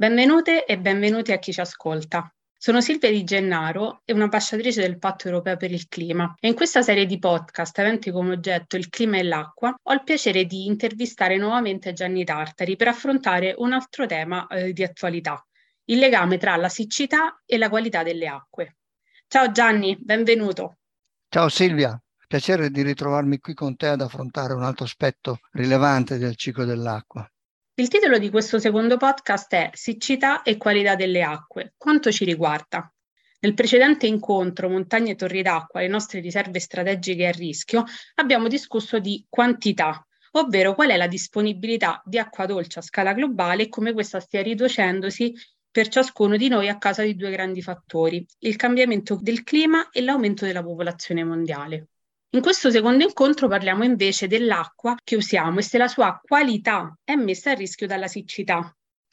Benvenute e benvenuti a chi ci ascolta. Sono Silvia Di Gennaro e un'ambasciatrice del Patto Europeo per il Clima e in questa serie di podcast aventi come oggetto il clima e l'acqua ho il piacere di intervistare nuovamente Gianni Tartari per affrontare un altro tema eh, di attualità, il legame tra la siccità e la qualità delle acque. Ciao Gianni, benvenuto. Ciao Silvia, piacere di ritrovarmi qui con te ad affrontare un altro aspetto rilevante del ciclo dell'acqua. Il titolo di questo secondo podcast è Siccità e qualità delle acque. Quanto ci riguarda? Nel precedente incontro Montagne e Torri d'acqua, le nostre riserve strategiche a rischio, abbiamo discusso di quantità, ovvero qual è la disponibilità di acqua dolce a scala globale e come questa stia riducendosi per ciascuno di noi a causa di due grandi fattori, il cambiamento del clima e l'aumento della popolazione mondiale. In questo secondo incontro parliamo invece dell'acqua che usiamo e se la sua qualità è messa a rischio dalla siccità.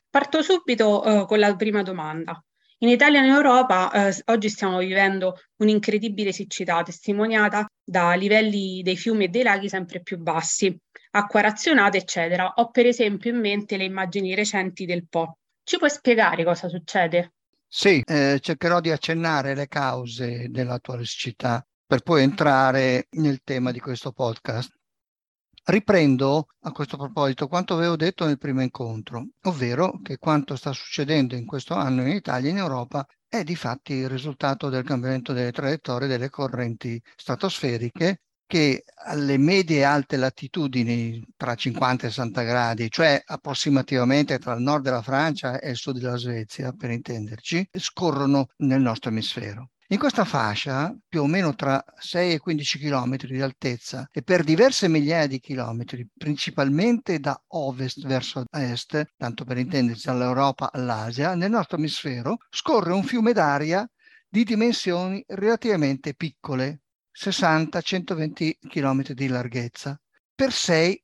Parto subito eh, con la prima domanda. In Italia e in Europa eh, oggi stiamo vivendo un'incredibile siccità testimoniata da livelli dei fiumi e dei laghi sempre più bassi, acqua razionata, eccetera. Ho per esempio in mente le immagini recenti del Po. Ci puoi spiegare cosa succede? Sì, eh, cercherò di accennare le cause dell'attuale siccità per poi entrare nel tema di questo podcast. Riprendo a questo proposito quanto avevo detto nel primo incontro, ovvero che quanto sta succedendo in questo anno in Italia e in Europa è di fatti il risultato del cambiamento delle traiettorie delle correnti stratosferiche che alle medie e alte latitudini tra 50 e 60 gradi, cioè approssimativamente tra il nord della Francia e il sud della Svezia, per intenderci, scorrono nel nostro emisfero. In questa fascia, più o meno tra 6 e 15 km di altezza e per diverse migliaia di chilometri, principalmente da ovest verso est, tanto per intenderci dall'Europa all'Asia, nel nostro emisfero scorre un fiume d'aria di dimensioni relativamente piccole, 60-120 km di larghezza, per 6-8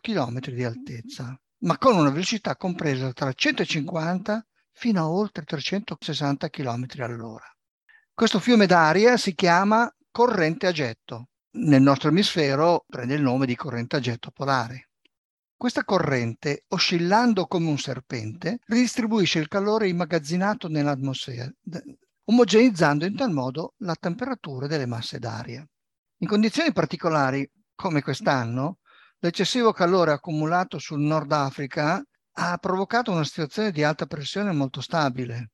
km di altezza, ma con una velocità compresa tra 150 fino a oltre 360 km all'ora. Questo fiume d'aria si chiama corrente a getto. Nel nostro emisfero prende il nome di corrente a getto polare. Questa corrente, oscillando come un serpente, ridistribuisce il calore immagazzinato nell'atmosfera, omogenizzando in tal modo la temperatura delle masse d'aria. In condizioni particolari, come quest'anno, l'eccessivo calore accumulato sul Nord Africa ha provocato una situazione di alta pressione molto stabile,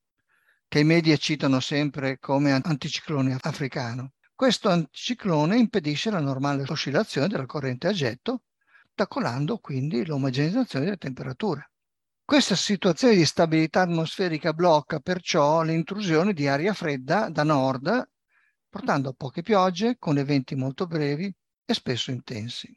che i media citano sempre come anticiclone africano. Questo anticiclone impedisce la normale oscillazione della corrente a getto, ostacolando quindi l'omogenizzazione delle temperature. Questa situazione di stabilità atmosferica blocca perciò l'intrusione di aria fredda da nord, portando a poche piogge con eventi molto brevi e spesso intensi.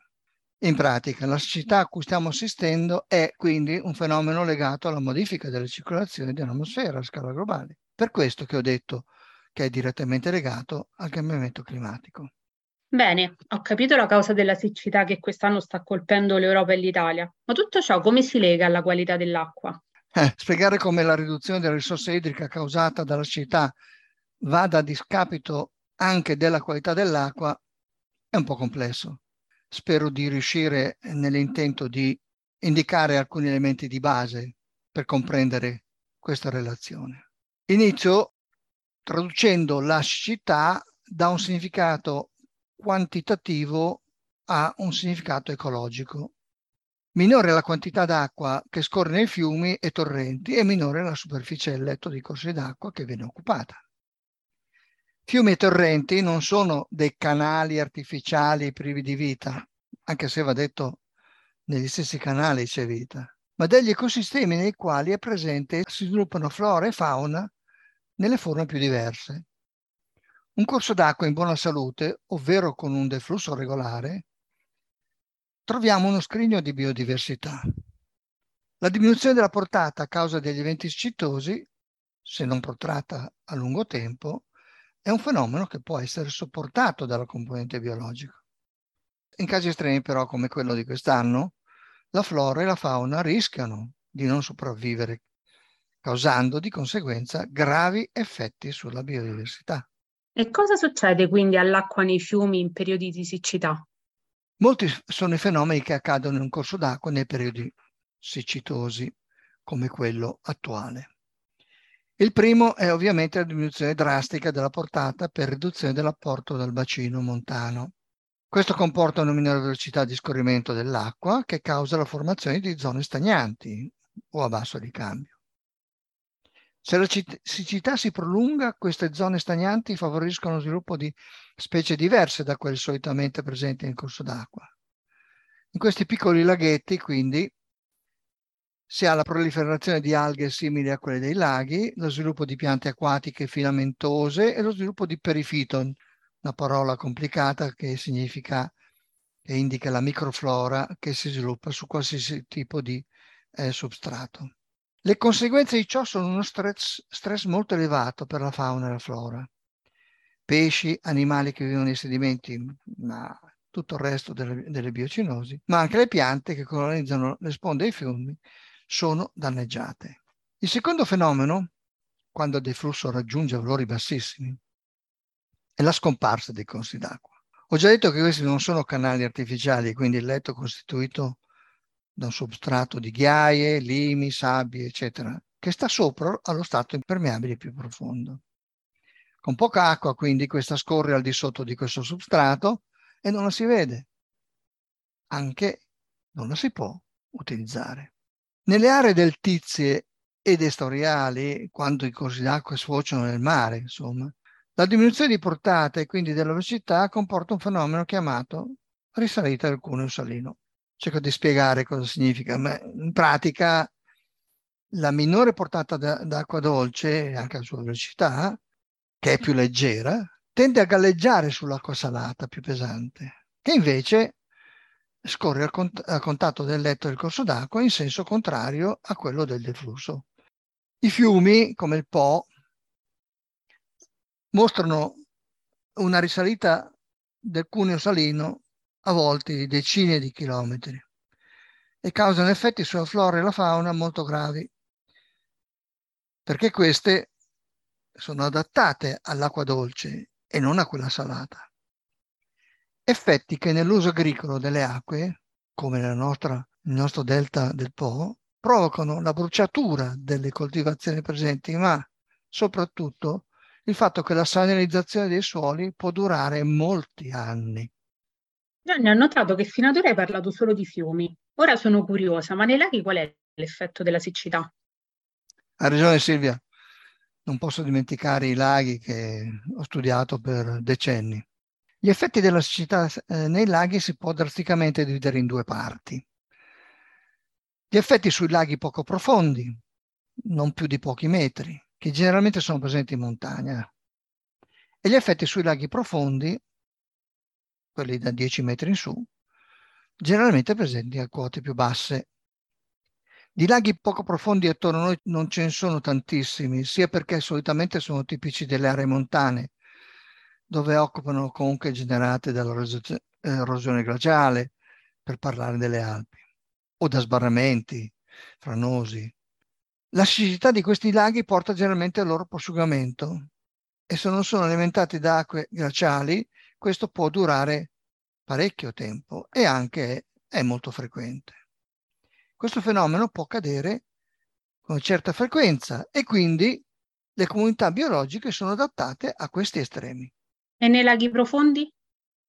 In pratica, la siccità a cui stiamo assistendo è quindi un fenomeno legato alla modifica delle circolazioni dell'atmosfera a scala globale. Per questo che ho detto che è direttamente legato al cambiamento climatico. Bene, ho capito la causa della siccità che quest'anno sta colpendo l'Europa e l'Italia, ma tutto ciò come si lega alla qualità dell'acqua? Eh, spiegare come la riduzione della risorsa idrica causata dalla siccità vada a discapito anche della qualità dell'acqua è un po' complesso. Spero di riuscire nell'intento di indicare alcuni elementi di base per comprendere questa relazione. Inizio traducendo la siccità da un significato quantitativo a un significato ecologico. Minore è la quantità d'acqua che scorre nei fiumi e torrenti e minore la superficie del letto di corsi d'acqua che viene occupata. Fiumi e torrenti non sono dei canali artificiali privi di vita, anche se va detto negli stessi canali c'è vita, ma degli ecosistemi nei quali è presente e si sviluppano flora e fauna nelle forme più diverse. Un corso d'acqua in buona salute, ovvero con un deflusso regolare, troviamo uno scrigno di biodiversità. La diminuzione della portata a causa degli eventi scittosi, se non protratta a lungo tempo, è un fenomeno che può essere sopportato dalla componente biologica. In casi estremi però come quello di quest'anno, la flora e la fauna rischiano di non sopravvivere, causando di conseguenza gravi effetti sulla biodiversità. E cosa succede quindi all'acqua nei fiumi in periodi di siccità? Molti sono i fenomeni che accadono in un corso d'acqua nei periodi siccitosi, come quello attuale. Il primo è ovviamente la diminuzione drastica della portata per riduzione dell'apporto dal bacino montano. Questo comporta una minore velocità di scorrimento dell'acqua che causa la formazione di zone stagnanti o a basso ricambio. Se la siccità si prolunga, queste zone stagnanti favoriscono lo sviluppo di specie diverse da quelle solitamente presenti nel corso d'acqua. In questi piccoli laghetti, quindi, si ha la proliferazione di alghe simili a quelle dei laghi, lo sviluppo di piante acquatiche filamentose e lo sviluppo di perifiton, una parola complicata che significa che indica la microflora che si sviluppa su qualsiasi tipo di eh, substrato. Le conseguenze di ciò sono uno stress, stress molto elevato per la fauna e la flora. Pesci, animali che vivono nei sedimenti, ma tutto il resto delle, delle biocinosi, ma anche le piante che colonizzano le sponde dei fiumi sono danneggiate. Il secondo fenomeno, quando il deflusso raggiunge valori bassissimi, è la scomparsa dei corsi d'acqua. Ho già detto che questi non sono canali artificiali, quindi il letto costituito da un substrato di ghiaie, limi, sabbie, eccetera, che sta sopra allo stato impermeabile più profondo. Con poca acqua, quindi, questa scorre al di sotto di questo substrato e non la si vede, anche non la si può utilizzare. Nelle aree deltizie ed estoriali, quando i corsi d'acqua sfociano nel mare, insomma, la diminuzione di portata e quindi della velocità comporta un fenomeno chiamato risalita del cuneo salino. Cerco di spiegare cosa significa, ma in pratica la minore portata d'acqua dolce, anche la sua velocità, che è più leggera, tende a galleggiare sull'acqua salata più pesante, che invece scorre al, cont- al contatto del letto del corso d'acqua in senso contrario a quello del deflusso. I fiumi, come il Po, mostrano una risalita del cuneo salino a volte di decine di chilometri e causano effetti sulla flora e la fauna molto gravi, perché queste sono adattate all'acqua dolce e non a quella salata. Effetti che nell'uso agricolo delle acque, come nostra, nel nostro delta del Po, provocano la bruciatura delle coltivazioni presenti, ma soprattutto il fatto che la salinizzazione dei suoli può durare molti anni. Gianni, ho notato che fino ad ora hai parlato solo di fiumi. Ora sono curiosa, ma nei laghi qual è l'effetto della siccità? Ha ragione Silvia, non posso dimenticare i laghi che ho studiato per decenni. Gli effetti della siccità eh, nei laghi si può drasticamente dividere in due parti. Gli effetti sui laghi poco profondi, non più di pochi metri, che generalmente sono presenti in montagna, e gli effetti sui laghi profondi, quelli da 10 metri in su, generalmente presenti a quote più basse. Di laghi poco profondi attorno a noi non ce ne sono tantissimi, sia perché solitamente sono tipici delle aree montane, dove occupano conche generate dall'erosione glaciale, per parlare delle Alpi, o da sbarramenti franosi. La siccità di questi laghi porta generalmente al loro prosciugamento e se non sono alimentati da acque glaciali, questo può durare parecchio tempo e anche è molto frequente. Questo fenomeno può accadere con certa frequenza e quindi le comunità biologiche sono adattate a questi estremi. E nei laghi profondi?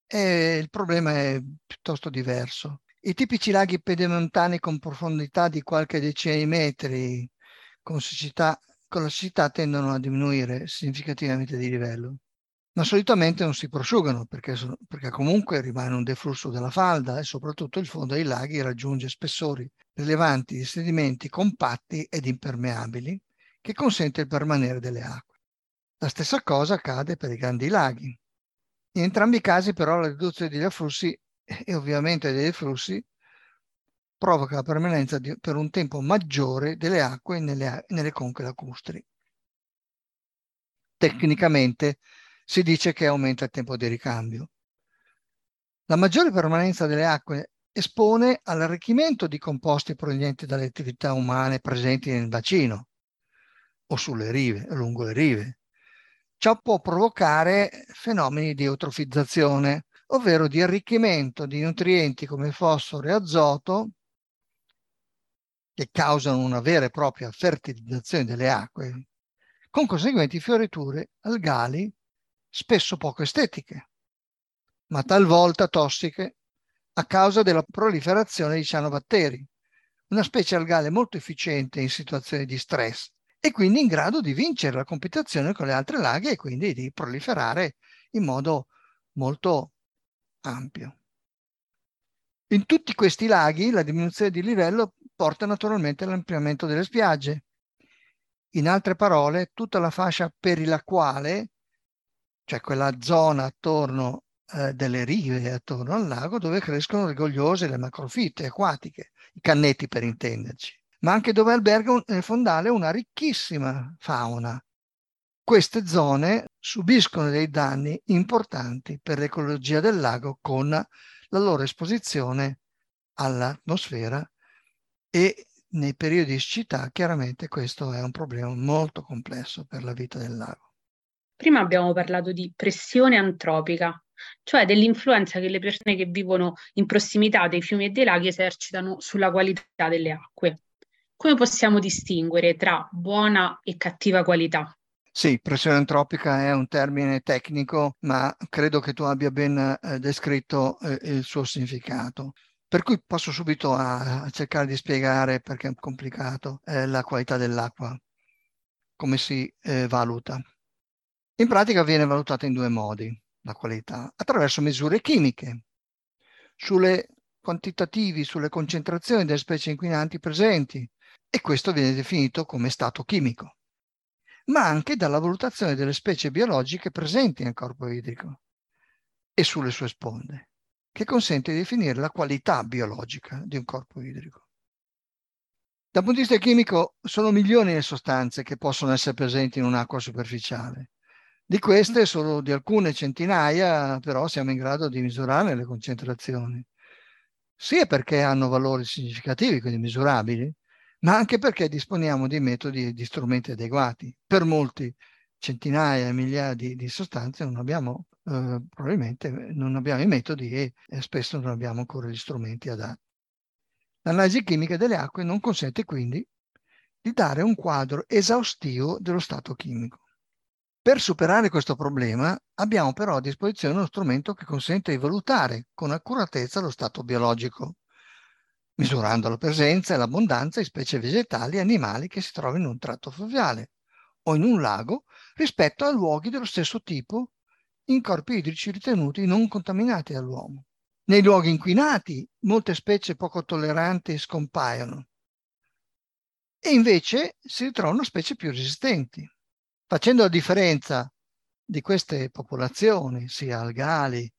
E il problema è piuttosto diverso. I tipici laghi pedemontani con profondità di qualche decina di metri con, siccità, con la siccità tendono a diminuire significativamente di livello ma solitamente non si prosciugano perché, perché, comunque rimane un deflusso della falda e soprattutto il fondo dei laghi raggiunge spessori rilevanti di sedimenti compatti ed impermeabili che consente il permanere delle acque. La stessa cosa accade per i grandi laghi. In entrambi i casi però la riduzione degli afflussi e ovviamente dei deflussi provoca la permanenza di, per un tempo maggiore delle acque nelle, nelle conche lacustri. Tecnicamente si dice che aumenta il tempo di ricambio. La maggiore permanenza delle acque espone all'arricchimento di composti provenienti dalle attività umane presenti nel bacino o sulle rive, lungo le rive. Ciò può provocare fenomeni di eutrofizzazione, ovvero di arricchimento di nutrienti come fosforo e azoto che causano una vera e propria fertilizzazione delle acque, con conseguenti fioriture algali spesso poco estetiche, ma talvolta tossiche a causa della proliferazione di cianobatteri, una specie algale molto efficiente in situazioni di stress e quindi in grado di vincere la competizione con le altre laghe e quindi di proliferare in modo molto ampio. In tutti questi laghi la diminuzione di livello porta naturalmente all'ampliamento delle spiagge. In altre parole, tutta la fascia perilaquale, cioè quella zona attorno eh, delle rive, attorno al lago, dove crescono le gogliose, le macrofitte acquatiche, i cannetti per intenderci, ma anche dove alberga nel fondale una ricchissima fauna. Queste zone subiscono dei danni importanti per l'ecologia del lago con la loro esposizione all'atmosfera e nei periodi di siccità chiaramente questo è un problema molto complesso per la vita del lago. Prima abbiamo parlato di pressione antropica, cioè dell'influenza che le persone che vivono in prossimità dei fiumi e dei laghi esercitano sulla qualità delle acque. Come possiamo distinguere tra buona e cattiva qualità? Sì, pressione antropica è un termine tecnico, ma credo che tu abbia ben eh, descritto eh, il suo significato. Per cui passo subito a, a cercare di spiegare, perché è complicato, eh, la qualità dell'acqua, come si eh, valuta. In pratica viene valutata in due modi la qualità, attraverso misure chimiche, sulle quantitativi, sulle concentrazioni delle specie inquinanti presenti, e questo viene definito come stato chimico, ma anche dalla valutazione delle specie biologiche presenti nel corpo idrico e sulle sue sponde che consente di definire la qualità biologica di un corpo idrico. Dal punto di vista chimico sono milioni le sostanze che possono essere presenti in un'acqua superficiale. Di queste solo di alcune centinaia però siamo in grado di misurare le concentrazioni, sia perché hanno valori significativi, quindi misurabili, ma anche perché disponiamo di metodi e di strumenti adeguati. Per molti centinaia, migliaia di, di sostanze non abbiamo eh, probabilmente non abbiamo i metodi e, e spesso non abbiamo ancora gli strumenti adatti. L'analisi chimica delle acque non consente quindi di dare un quadro esaustivo dello stato chimico. Per superare questo problema abbiamo però a disposizione uno strumento che consente di valutare con accuratezza lo stato biologico, misurando la presenza e l'abbondanza di specie vegetali e animali che si trovano in un tratto fluviale o in un lago rispetto a luoghi dello stesso tipo in corpi idrici ritenuti non contaminati dall'uomo. Nei luoghi inquinati molte specie poco tolleranti scompaiono e invece si ritrovano specie più resistenti. Facendo la differenza di queste popolazioni, sia algali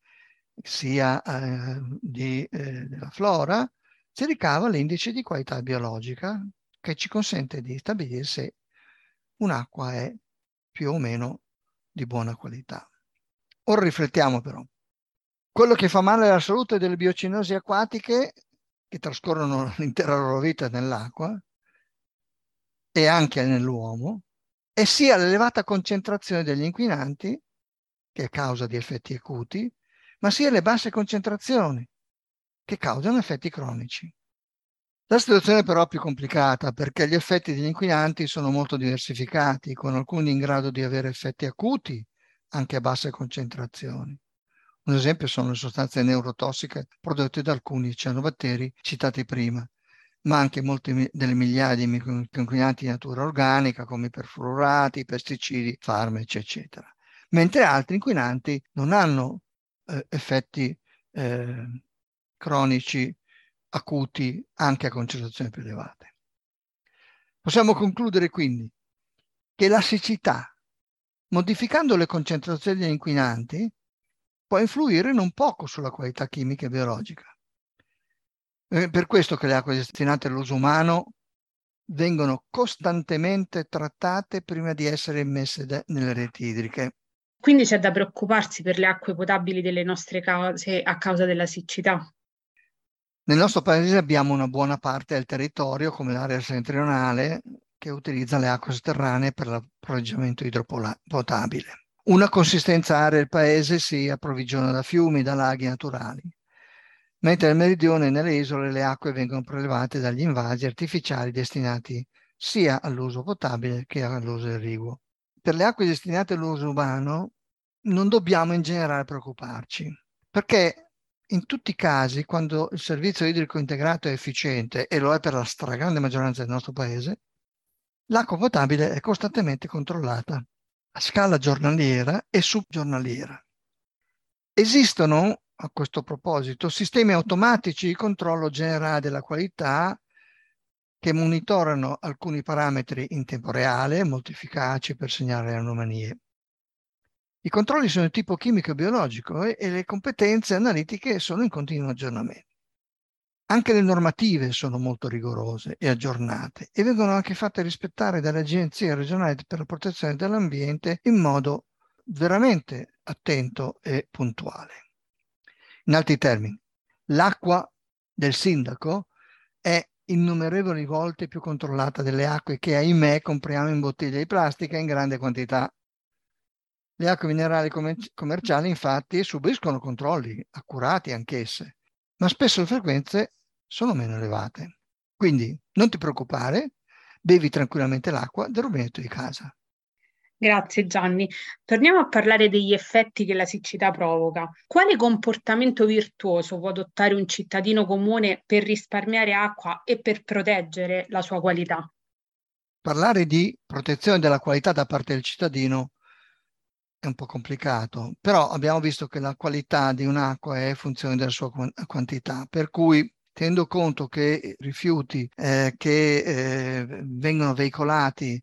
sia eh, di, eh, della flora, si ricava l'indice di qualità biologica che ci consente di stabilire se un'acqua è più o meno di buona qualità. Ora riflettiamo però. Quello che fa male alla salute delle biocinosi acquatiche, che trascorrono l'intera loro vita nell'acqua e anche nell'uomo, è sia l'elevata concentrazione degli inquinanti, che è causa di effetti acuti, ma sia le basse concentrazioni, che causano effetti cronici. La situazione però è più complicata perché gli effetti degli inquinanti sono molto diversificati, con alcuni in grado di avere effetti acuti anche a basse concentrazioni. Un esempio sono le sostanze neurotossiche prodotte da alcuni cianobatteri citati prima, ma anche molte delle migliaia di inquinanti di natura organica come i perfluorati, i pesticidi, farmaci, eccetera. Mentre altri inquinanti non hanno eh, effetti eh, cronici acuti anche a concentrazioni più elevate. Possiamo concludere quindi che la siccità modificando le concentrazioni degli inquinanti, può influire non poco sulla qualità chimica e biologica. È per questo che le acque destinate all'uso umano vengono costantemente trattate prima di essere immesse nelle reti idriche. Quindi c'è da preoccuparsi per le acque potabili delle nostre case a causa della siccità. Nel nostro paese abbiamo una buona parte del territorio, come l'area settentrionale, che utilizza le acque sotterranee per l'approvvigionamento idropotabile. Una consistenza area del paese si approvvigiona da fiumi, da laghi naturali, mentre nel meridione e nelle isole le acque vengono prelevate dagli invasi artificiali destinati sia all'uso potabile che all'uso irriguo. Per le acque destinate all'uso umano non dobbiamo in generale preoccuparci, perché in tutti i casi, quando il servizio idrico integrato è efficiente, e lo è per la stragrande maggioranza del nostro paese, l'acqua potabile è costantemente controllata a scala giornaliera e subgiornaliera. Esistono, a questo proposito, sistemi automatici di controllo generale della qualità che monitorano alcuni parametri in tempo reale, molto efficaci per segnare anomalie. I controlli sono di tipo chimico e biologico e, e le competenze analitiche sono in continuo aggiornamento. Anche le normative sono molto rigorose e aggiornate e vengono anche fatte rispettare dalle agenzie regionali per la protezione dell'ambiente in modo veramente attento e puntuale. In altri termini, l'acqua del sindaco è innumerevoli volte più controllata delle acque che ahimè compriamo in bottiglie di plastica in grande quantità le acque minerali commerciali infatti subiscono controlli accurati anch'esse, ma spesso le frequenze sono meno elevate. Quindi non ti preoccupare, bevi tranquillamente l'acqua del rubinetto di casa. Grazie Gianni. Torniamo a parlare degli effetti che la siccità provoca. Quale comportamento virtuoso può adottare un cittadino comune per risparmiare acqua e per proteggere la sua qualità? Parlare di protezione della qualità da parte del cittadino è un po' complicato, però abbiamo visto che la qualità di un'acqua è funzione della sua quantità, per cui tenendo conto che rifiuti eh, che eh, vengono veicolati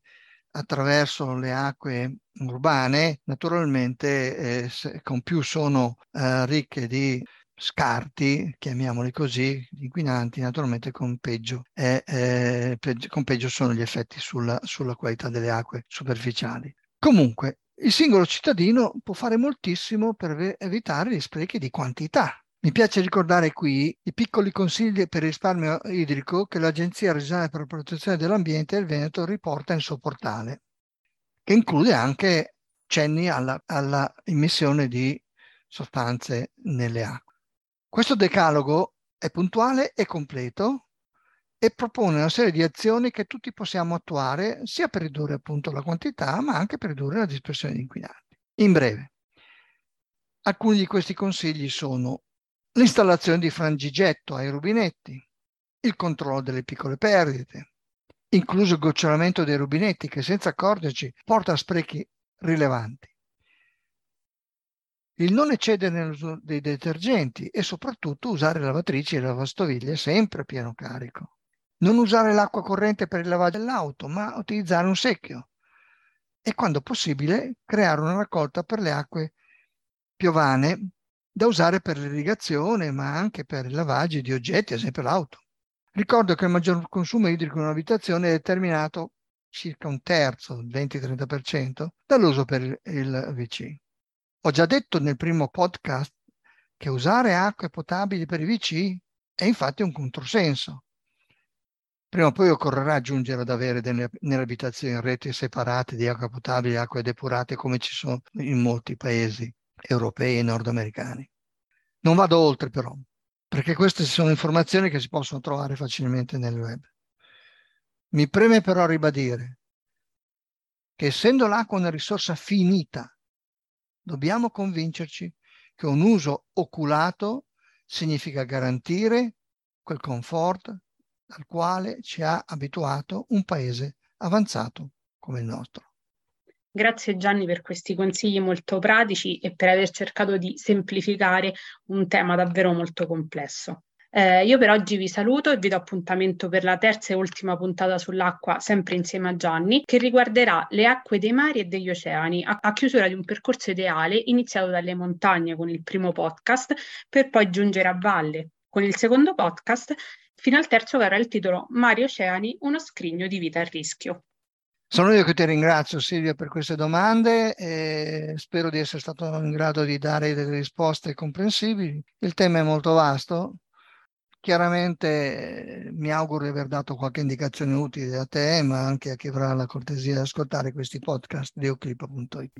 attraverso le acque urbane, naturalmente eh, se, con più sono eh, ricche di scarti, chiamiamoli così, inquinanti, naturalmente con peggio, eh, peggio, con peggio sono gli effetti sulla, sulla qualità delle acque superficiali. Comunque, il singolo cittadino può fare moltissimo per evitare gli sprechi di quantità. Mi piace ricordare qui i piccoli consigli per il risparmio idrico che l'Agenzia regionale per la protezione dell'ambiente del Veneto riporta nel suo portale, che include anche cenni alla, alla immissione di sostanze nelle acque. Questo decalogo è puntuale e completo e propone una serie di azioni che tutti possiamo attuare sia per ridurre appunto la quantità ma anche per ridurre la dispersione di inquinanti. In breve, alcuni di questi consigli sono l'installazione di frangigetto ai rubinetti, il controllo delle piccole perdite, incluso il gocciolamento dei rubinetti che senza accorgerci porta a sprechi rilevanti, il non eccedere nell'uso dei detergenti e soprattutto usare lavatrici e lavastoviglie sempre a pieno carico. Non usare l'acqua corrente per il lavaggio dell'auto, ma utilizzare un secchio e quando possibile creare una raccolta per le acque piovane da usare per l'irrigazione, ma anche per il lavaggio di oggetti, ad esempio l'auto. Ricordo che il maggior consumo idrico in un'abitazione è determinato circa un terzo, 20-30%, dall'uso per il VC. Ho già detto nel primo podcast che usare acque potabili per i VC è infatti un controsenso, Prima o poi occorrerà aggiungere ad avere delle, nelle abitazioni reti separate di acqua potabile e acque depurate come ci sono in molti paesi europei e nordamericani. Non vado oltre però, perché queste sono informazioni che si possono trovare facilmente nel web. Mi preme però ribadire che essendo l'acqua una risorsa finita, dobbiamo convincerci che un uso oculato significa garantire quel comfort, al quale ci ha abituato un paese avanzato come il nostro. Grazie Gianni per questi consigli molto pratici e per aver cercato di semplificare un tema davvero molto complesso. Eh, io per oggi vi saluto e vi do appuntamento per la terza e ultima puntata sull'acqua, sempre insieme a Gianni, che riguarderà le acque dei mari e degli oceani, a, a chiusura di un percorso ideale iniziato dalle montagne con il primo podcast, per poi giungere a valle con il secondo podcast fino al terzo che avrà il titolo Mari Oceani, uno scrigno di vita a rischio. Sono io che ti ringrazio Silvia per queste domande e spero di essere stato in grado di dare delle risposte comprensibili. Il tema è molto vasto, Chiaramente mi auguro di aver dato qualche indicazione utile a te, ma anche a chi avrà la cortesia di ascoltare questi podcast di oclip.it.